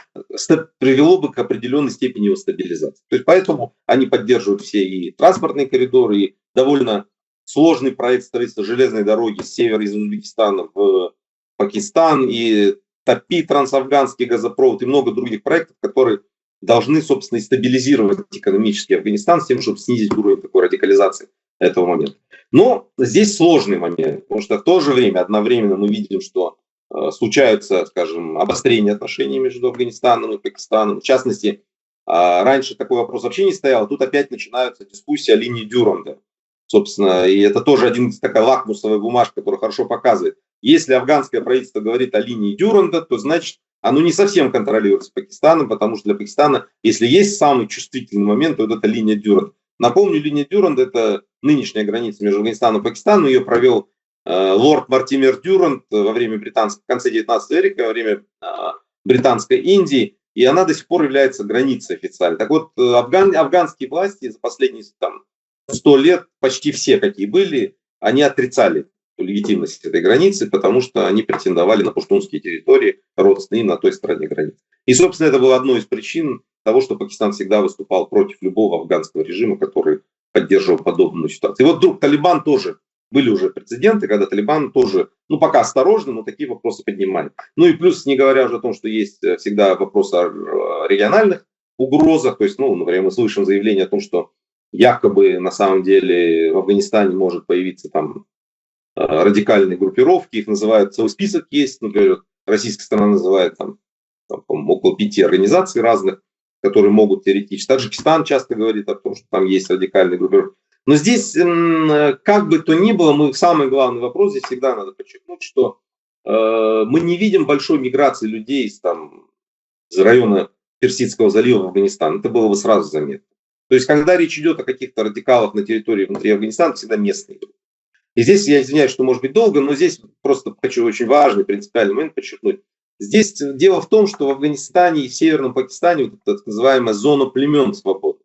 привело бы к определенной степени его стабилизации. То есть поэтому они поддерживают все и транспортные коридоры, и довольно сложный проект строительства железной дороги с севера из Узбекистана в Пакистан, и ТАПИ, трансафганский газопровод, и много других проектов, которые должны, собственно, и стабилизировать экономический Афганистан с тем, чтобы снизить уровень такой радикализации этого момента. Но здесь сложный момент, потому что в то же время, одновременно мы видим, что э, случаются, скажем, обострения отношений между Афганистаном и Пакистаном. В частности, А раньше такой вопрос вообще не стоял. Тут опять начинаются дискуссии о линии Дюранда. Собственно, и это тоже один такая лакмусовая бумажка, которая хорошо показывает. Если афганское правительство говорит о линии Дюранда, то значит оно не совсем контролируется Пакистаном, потому что для Пакистана, если есть самый чувствительный момент, то вот это линия Дюранда. Напомню, линия Дюранда – это нынешняя граница между Афганистаном и Пакистаном. Ее провел э, лорд Мартимер Дюранд во время британской, в конце 19 века, во время э, британской Индии и она до сих пор является границей официально. Так вот, э, афган, афганские власти за последние там, 100 лет, почти все, какие были, они отрицали легитимность этой границы, потому что они претендовали на пуштунские территории, родственные на той стороне границы. И, собственно, это было одной из причин того, что Пакистан всегда выступал против любого афганского режима, который поддерживал подобную ситуацию. И вот вдруг Талибан тоже были уже прецеденты, когда Талибан тоже, ну, пока осторожно, но такие вопросы поднимает. Ну и плюс, не говоря уже о том, что есть э, всегда вопрос о региональных угрозах, то есть, ну, например, мы слышим заявление о том, что якобы на самом деле в Афганистане может появиться там радикальные группировки, их называют, целый список есть, например, российская страна называет там, там около пяти организаций разных, которые могут теоретически. Таджикистан часто говорит о том, что там есть радикальные группировки. Но здесь, как бы то ни было, мы самый главный вопрос здесь всегда надо подчеркнуть, что э, мы не видим большой миграции людей из, там, из района Персидского залива в Афганистан. Это было бы сразу заметно. То есть, когда речь идет о каких-то радикалах на территории внутри Афганистана, всегда местные. И здесь я извиняюсь, что может быть долго, но здесь просто хочу очень важный принципиальный момент подчеркнуть. Здесь дело в том, что в Афганистане и в Северном Пакистане вот так называемая зона племен свободы.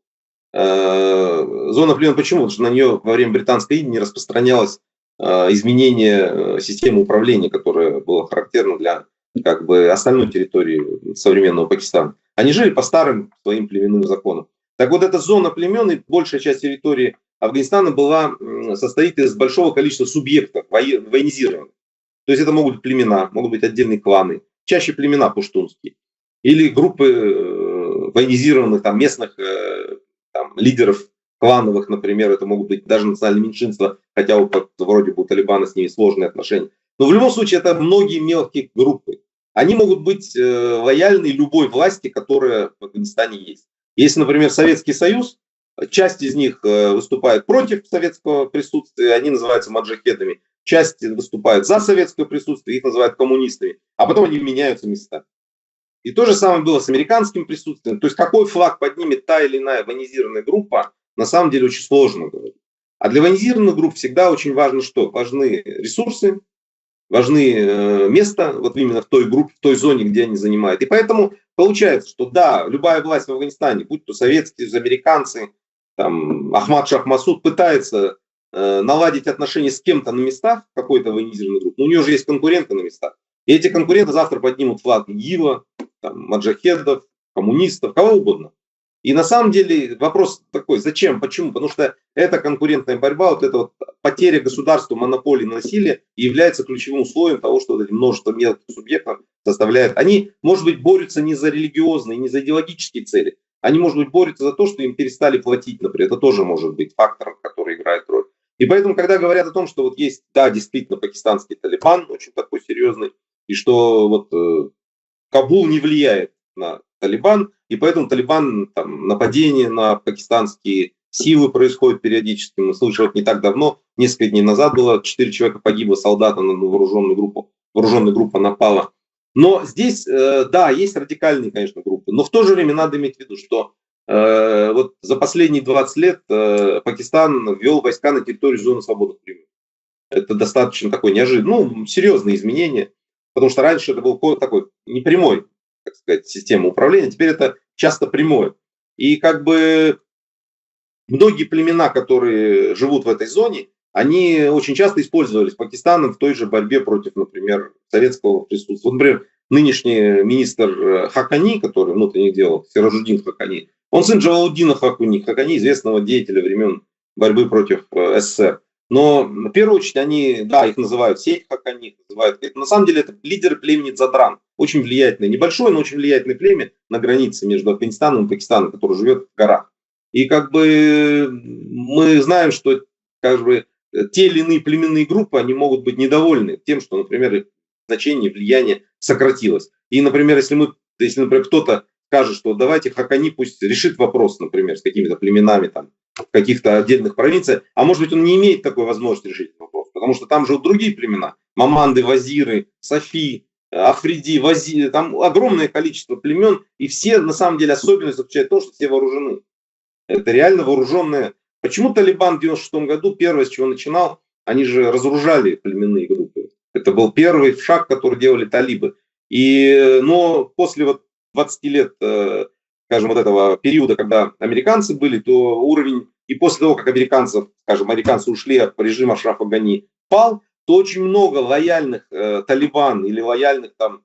Э, зона плен почему? Потому что на нее во время британской Индии не распространялось э, изменение э, системы управления, которое было характерно для как бы остальной территории современного Пакистана. Они жили по старым своим племенным законам. Так вот, эта зона племен и большая часть территории Афганистана была, состоит из большого количества субъектов военизированных. То есть это могут быть племена, могут быть отдельные кланы, чаще племена пуштунские, или группы военизированных там, местных там, лидеров клановых, например, это могут быть даже национальные меньшинства, хотя у, вроде бы у Талибана с ними сложные отношения. Но в любом случае это многие мелкие группы. Они могут быть э, лояльны любой власти, которая в Афганистане есть. Если, например, Советский Союз, часть из них э, выступает против советского присутствия, они называются маджахедами, часть выступает за советское присутствие, их называют коммунистами, а потом они меняются местами. И то же самое было с американским присутствием. То есть какой флаг поднимет та или иная военизированная группа, на самом деле очень сложно говорить. А для военизированных групп всегда очень важно что? Важны ресурсы, важны э, место вот именно в той группе, в той зоне, где они занимают. И поэтому получается, что да, любая власть в Афганистане, будь то советские, американцы, там, Ахмад Шахмасуд пытается э, наладить отношения с кем-то на местах какой-то военизированной группы, но у нее же есть конкуренты на местах. И эти конкуренты завтра поднимут флаг ИГИЛа, там, маджахедов, коммунистов, кого угодно. И на самом деле вопрос такой, зачем, почему? Потому что эта конкурентная борьба, вот эта вот потеря государства, монополии на насилие является ключевым условием того, что вот эти множество мелких субъектов составляют. Они, может быть, борются не за религиозные, не за идеологические цели. Они, может быть, борются за то, что им перестали платить, например. Это тоже может быть фактором, который играет роль. И поэтому, когда говорят о том, что вот есть, да, действительно, пакистанский Талибан, очень такой серьезный, и что вот э, Кабул не влияет на Талибан, и поэтому Талибан, там, нападение на пакистанские силы происходит периодически. Мы слышали вот не так давно, несколько дней назад было, четыре человека погибло, солдата на вооруженную группу, вооруженная группа напала. Но здесь, э, да, есть радикальные, конечно, группы, но в то же время надо иметь в виду, что э, вот за последние 20 лет э, Пакистан ввел войска на территорию зоны свободных племен. Это достаточно такое неожиданное, ну, серьезное изменение. Потому что раньше это был такой непрямой, так сказать, система управления, теперь это часто прямое. И как бы многие племена, которые живут в этой зоне, они очень часто использовались Пакистаном в той же борьбе против, например, советского присутствия. Например, нынешний министр э, Хакани, который внутренних дел, Сиражудин Хакани, он сын Джавалудина Хакуни, Хакани, известного деятеля времен борьбы против э, СССР. Но в первую очередь они, да, их называют сеть, как они их называют. Это, на самом деле это лидеры племени Задран. Очень влиятельное, небольшое, но очень влиятельное племя на границе между Афганистаном и Пакистаном, которое живет в горах. И как бы мы знаем, что как бы, те или иные племенные группы, они могут быть недовольны тем, что, например, значение, влияние сократилось. И, например, если мы, если, например, кто-то скажет, что давайте Хакани пусть решит вопрос, например, с какими-то племенами там каких-то отдельных провинциях, а может быть он не имеет такой возможности решить вопрос, потому что там живут другие племена, Маманды, Вазиры, Софи, Африди, Вази, там огромное количество племен, и все на самом деле особенность заключается в том, что все вооружены. Это реально вооруженные. Почему Талибан в 96 году, первое, с чего начинал, они же разоружали племенные группы. Это был первый шаг, который делали талибы. И, но после вот 20 лет, э, скажем, вот этого периода, когда американцы были, то уровень, и после того, как американцев, скажем, американцы ушли от режима Шрафа Гани, пал, то очень много лояльных э, Талибан или лояльных там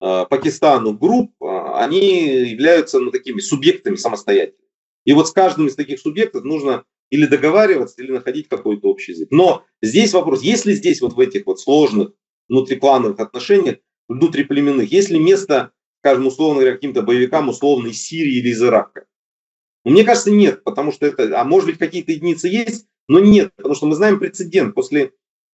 э, Пакистану групп, э, они являются ну, такими субъектами самостоятельными. И вот с каждым из таких субъектов нужно или договариваться, или находить какой-то общий язык. Но здесь вопрос, есть ли здесь вот в этих вот сложных внутриплановых отношениях, внутриплеменных, есть ли место, скажем, условно говоря, каким-то боевикам, условно, из Сирии или из Ирака? Мне кажется, нет, потому что это, а может быть, какие-то единицы есть, но нет, потому что мы знаем прецедент. После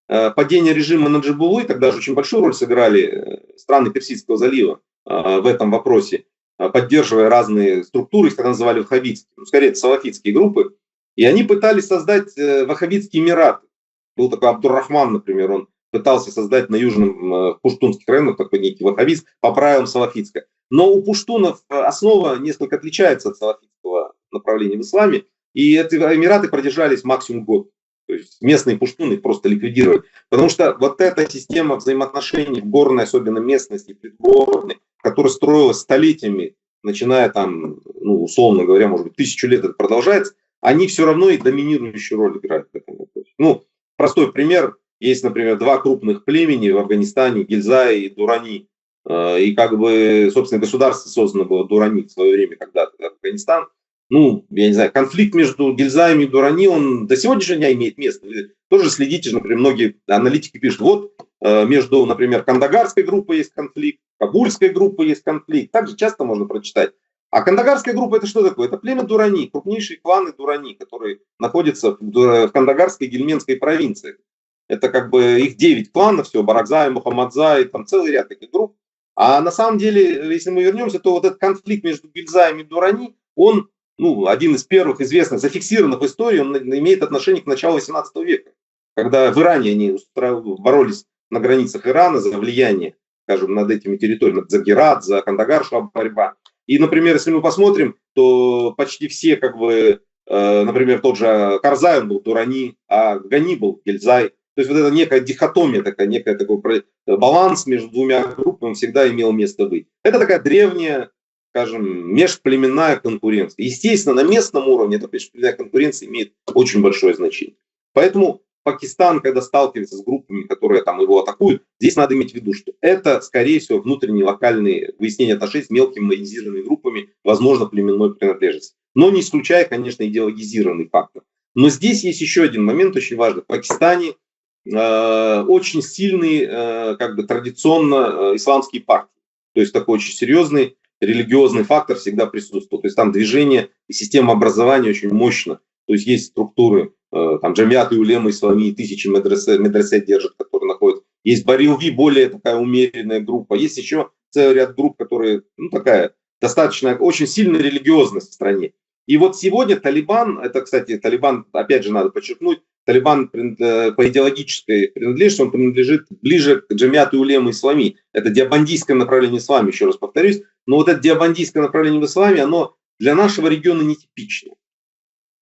э, падения режима Наджибулы, тогда же очень большую роль сыграли э, страны Персидского залива э, в этом вопросе, поддерживая разные структуры, их тогда называли ваххабитские, ну, скорее, это салафитские группы, и они пытались создать э, Ваххабитский Эмират. Был такой Абдуррахман, например, он пытался создать на южном э, пуштунских районах такой некий ваххабист по правилам салафитска. Но у пуштунов э, основа несколько отличается от салафитского направления в исламе, и эти Эмираты продержались максимум год. То есть местные пуштуны просто ликвидировали. Потому что вот эта система взаимоотношений в горной, особенно местности, предгорной, которая строилась столетиями, начиная там, ну, условно говоря, может быть, тысячу лет это продолжается, они все равно и доминирующую роль играют в этом вопросе. Ну, простой пример. Есть, например, два крупных племени в Афганистане, Гильзай и Дурани. Э, и как бы, собственно, государство создано было Дурани в свое время, когда Афганистан. Ну, я не знаю, конфликт между Гильзаями и Дурани, он до сегодняшнего дня имеет место. Вы тоже следите, например, многие аналитики пишут, вот э, между, например, Кандагарской группой есть конфликт, Кабульской группой есть конфликт. Также часто можно прочитать. А Кандагарская группа это что такое? Это племя Дурани, крупнейшие кланы Дурани, которые находятся в Кандагарской гельменской провинции. Это как бы их 9 кланов, все, Баракзай, Мухаммадзай, там целый ряд таких групп. А на самом деле, если мы вернемся, то вот этот конфликт между Гильзаем и Дурани, он ну, один из первых известных, зафиксированных в истории, он имеет отношение к началу 18 века, когда в Иране они боролись на границах Ирана за влияние, скажем, над этими территориями, за Герат, за Кандагар шла борьба. И, например, если мы посмотрим, то почти все, как бы, э, например, тот же Карзай, он был Турани, а Гани был Гельзай. То есть вот эта некая дихотомия, такая, некая такой баланс между двумя группами всегда имел место быть. Это такая древняя, скажем, межплеменная конкуренция. Естественно, на местном уровне эта межплеменная конкуренция имеет очень большое значение. Поэтому Пакистан, когда сталкивается с группами, которые там его атакуют, здесь надо иметь в виду, что это, скорее всего, внутренние локальные выяснения отношений с мелкими военизированными группами, возможно, племенной принадлежности. Но не исключая, конечно, идеологизированный фактор. Но здесь есть еще один момент очень важный. В Пакистане э, очень сильный, э, как бы традиционно э, исламские партии. То есть такой очень серьезный религиозный фактор всегда присутствует. То есть там движение и система образования очень мощно. То есть есть структуры Э, там Джамиат и Улема Ислами, тысячи медресе, медресе держат, которые находятся. Есть Барилви, более такая умеренная группа. Есть еще целый ряд групп, которые, ну, такая достаточно, очень сильно религиозность в стране. И вот сегодня Талибан, это, кстати, Талибан, опять же, надо подчеркнуть, Талибан э, по идеологической принадлежности, он принадлежит ближе к Джамиату Улема Ислами. Это диабандийское направление ислама, еще раз повторюсь. Но вот это диабандийское направление в исламе, оно для нашего региона нетипично.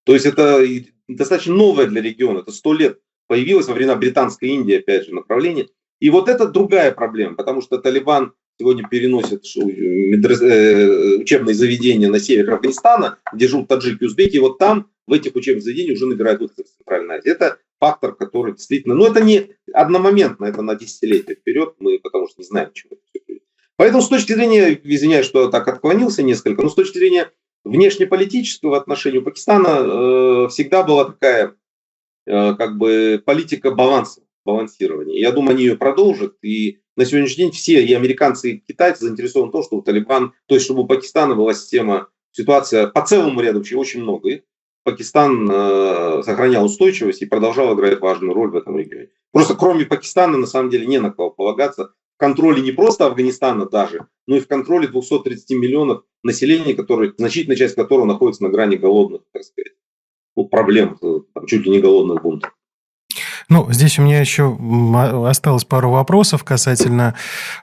То есть это достаточно новое для региона, это сто лет появилось во времена Британской Индии, опять же, направление. И вот это другая проблема, потому что Талибан сегодня переносит э, учебные заведения на север Афганистана, где живут таджики и узбеки, и вот там, в этих учебных заведениях уже набирают выходцы в Центральной Азии. Это фактор, который действительно, но это не одномоментно, это на десятилетия вперед, мы потому что не знаем, чему это все придет. Поэтому с точки зрения, извиняюсь, что так отклонился несколько, но с точки зрения внешнеполитического отношения у Пакистана э, всегда была такая э, как бы политика баланса, балансирования. Я думаю, они ее продолжат. И на сегодняшний день все, и американцы, и китайцы заинтересованы в том, чтобы Талибан, то есть чтобы у Пакистана была система, ситуация по целому ряду вообще очень много. И Пакистан э, сохранял устойчивость и продолжал играть важную роль в этом регионе. Просто кроме Пакистана, на самом деле, не на кого полагаться. В контроле не просто Афганистана даже, но и в контроле 230 миллионов населения, которые, значительная часть которого находится на грани голодных, так сказать, ну, проблем, там, чуть ли не голодных бунтов. Ну, здесь у меня еще осталось пару вопросов касательно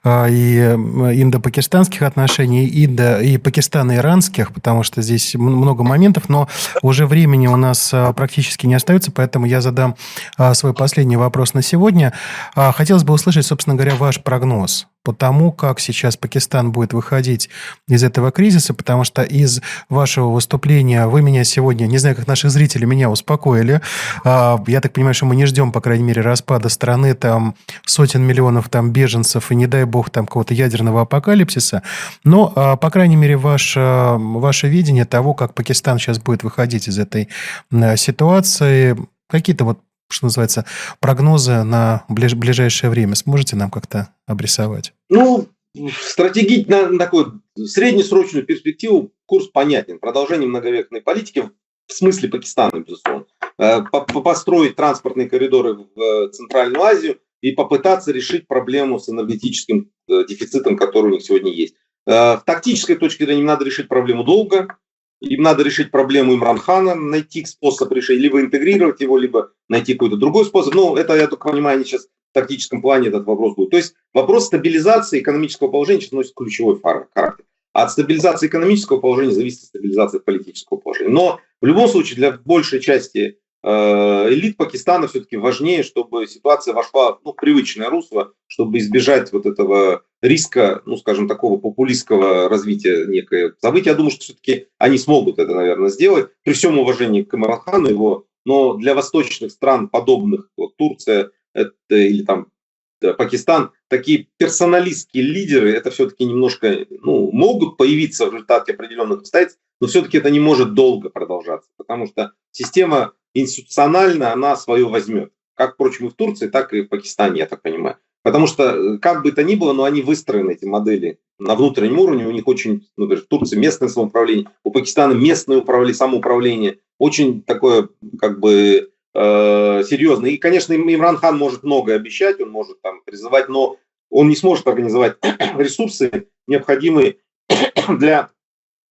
э, и индо-пакистанских отношений, и, индо, и пакистано-иранских, потому что здесь много моментов, но уже времени у нас э, практически не остается, поэтому я задам э, свой последний вопрос на сегодня. Хотелось бы услышать, собственно говоря, ваш прогноз по тому, как сейчас Пакистан будет выходить из этого кризиса, потому что из вашего выступления вы меня сегодня, не знаю, как наши зрители меня успокоили. А, я так понимаю, что мы не ждем, по крайней мере, распада страны, там сотен миллионов там беженцев и, не дай бог, там какого-то ядерного апокалипсиса. Но, а, по крайней мере, ваше, ваше видение того, как Пакистан сейчас будет выходить из этой ситуации, какие-то вот что называется, прогнозы на ближ, ближайшее время сможете нам как-то обрисовать? Ну, стратегии на, на такую среднесрочную перспективу курс понятен. Продолжение многовекной политики в смысле Пакистана, безусловно. Э, построить транспортные коридоры в э, Центральную Азию и попытаться решить проблему с энергетическим э, дефицитом, который у них сегодня есть. В тактической точке зрения надо решить проблему долго, им надо решить проблему Имранхана, найти способ решения, либо интегрировать его, либо найти какой-то другой способ. Ну, это, я только понимаю, они сейчас в тактическом плане этот вопрос будет. То есть вопрос стабилизации экономического положения сейчас носит ключевой характер. А от стабилизации экономического положения зависит стабилизация политического положения. Но в любом случае для большей части элит Пакистана все-таки важнее, чтобы ситуация вошла ну, в привычное русло, чтобы избежать вот этого риска, ну, скажем, такого популистского развития некое события. Я думаю, что все-таки они смогут это, наверное, сделать, при всем уважении к Имранхану его, но для восточных стран, подобных, вот Турция это, или там Пакистан, такие персоналистские лидеры, это все-таки немножко, ну, могут появиться в результате определенных обстоятельств, но все-таки это не может долго продолжаться, потому что система институционально она свое возьмет. Как, впрочем, и в Турции, так и в Пакистане, я так понимаю. Потому что, э, как бы то ни было, но они выстроены, эти модели, на внутреннем уровне. У них очень, ну, в Турции местное самоуправление, у Пакистана местное управление, самоуправление. Очень такое, как бы, э, серьезное. И, конечно, Имран Хан может многое обещать, он может там призывать, но он не сможет организовать ресурсы, необходимые для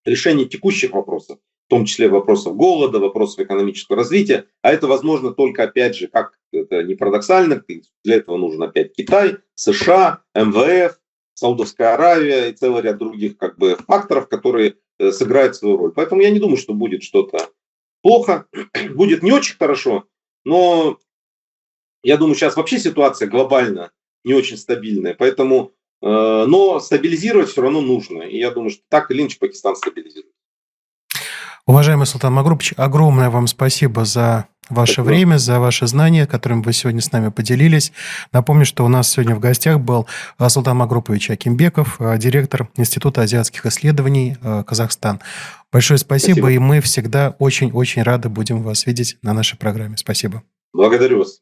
решения текущих вопросов в том числе вопросов голода, вопросов экономического развития. А это возможно только, опять же, как это не парадоксально, для этого нужен опять Китай, США, МВФ, Саудовская Аравия и целый ряд других как бы, факторов, которые э, сыграют свою роль. Поэтому я не думаю, что будет что-то плохо. будет не очень хорошо, но я думаю, сейчас вообще ситуация глобально не очень стабильная. Поэтому, но стабилизировать все равно нужно. И я думаю, что так или иначе Пакистан стабилизирует. Уважаемый Султан Магрубович, огромное вам спасибо за ваше спасибо. время, за ваши знания, которыми вы сегодня с нами поделились. Напомню, что у нас сегодня в гостях был а, Султан Магрупович Акимбеков, а, директор Института азиатских исследований Казахстан. Большое спасибо, спасибо. и мы всегда очень-очень рады будем вас видеть на нашей программе. Спасибо. Благодарю вас.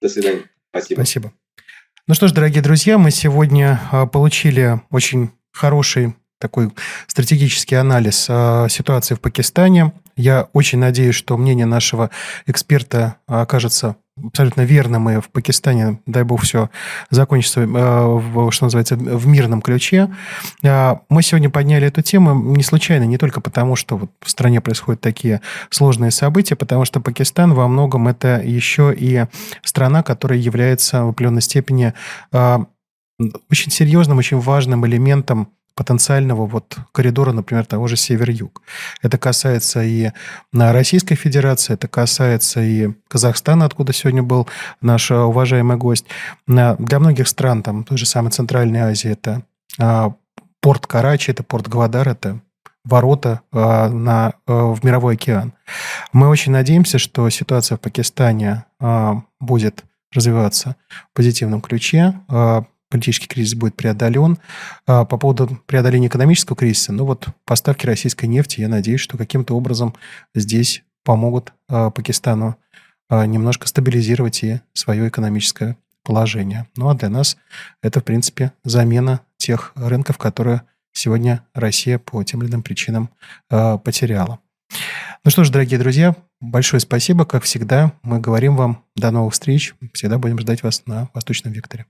До свидания. Спасибо. Спасибо. Ну что ж, дорогие друзья, мы сегодня получили очень хороший такой стратегический анализ э, ситуации в Пакистане. Я очень надеюсь, что мнение нашего эксперта окажется абсолютно верным, и в Пакистане, дай бог, все закончится, в, что называется, в мирном ключе. Мы сегодня подняли эту тему не случайно, не только потому, что вот в стране происходят такие сложные события, потому что Пакистан во многом это еще и страна, которая является в определенной степени очень серьезным, очень важным элементом потенциального вот коридора, например, того же север-юг. Это касается и на Российской Федерации, это касается и Казахстана, откуда сегодня был наш э, уважаемый гость. Для многих стран, там, той же самой Центральной Азии, это а, порт Карачи, это порт Гвадар, это ворота а, на, э, в мировой океан. Мы очень надеемся, что ситуация в Пакистане а, будет развиваться в позитивном ключе политический кризис будет преодолен. А, по поводу преодоления экономического кризиса, ну вот поставки российской нефти, я надеюсь, что каким-то образом здесь помогут а, Пакистану а, немножко стабилизировать и свое экономическое положение. Ну а для нас это, в принципе, замена тех рынков, которые сегодня Россия по тем или иным причинам потеряла. Ну что ж, дорогие друзья, большое спасибо. Как всегда, мы говорим вам до новых встреч. Всегда будем ждать вас на Восточном Векторе.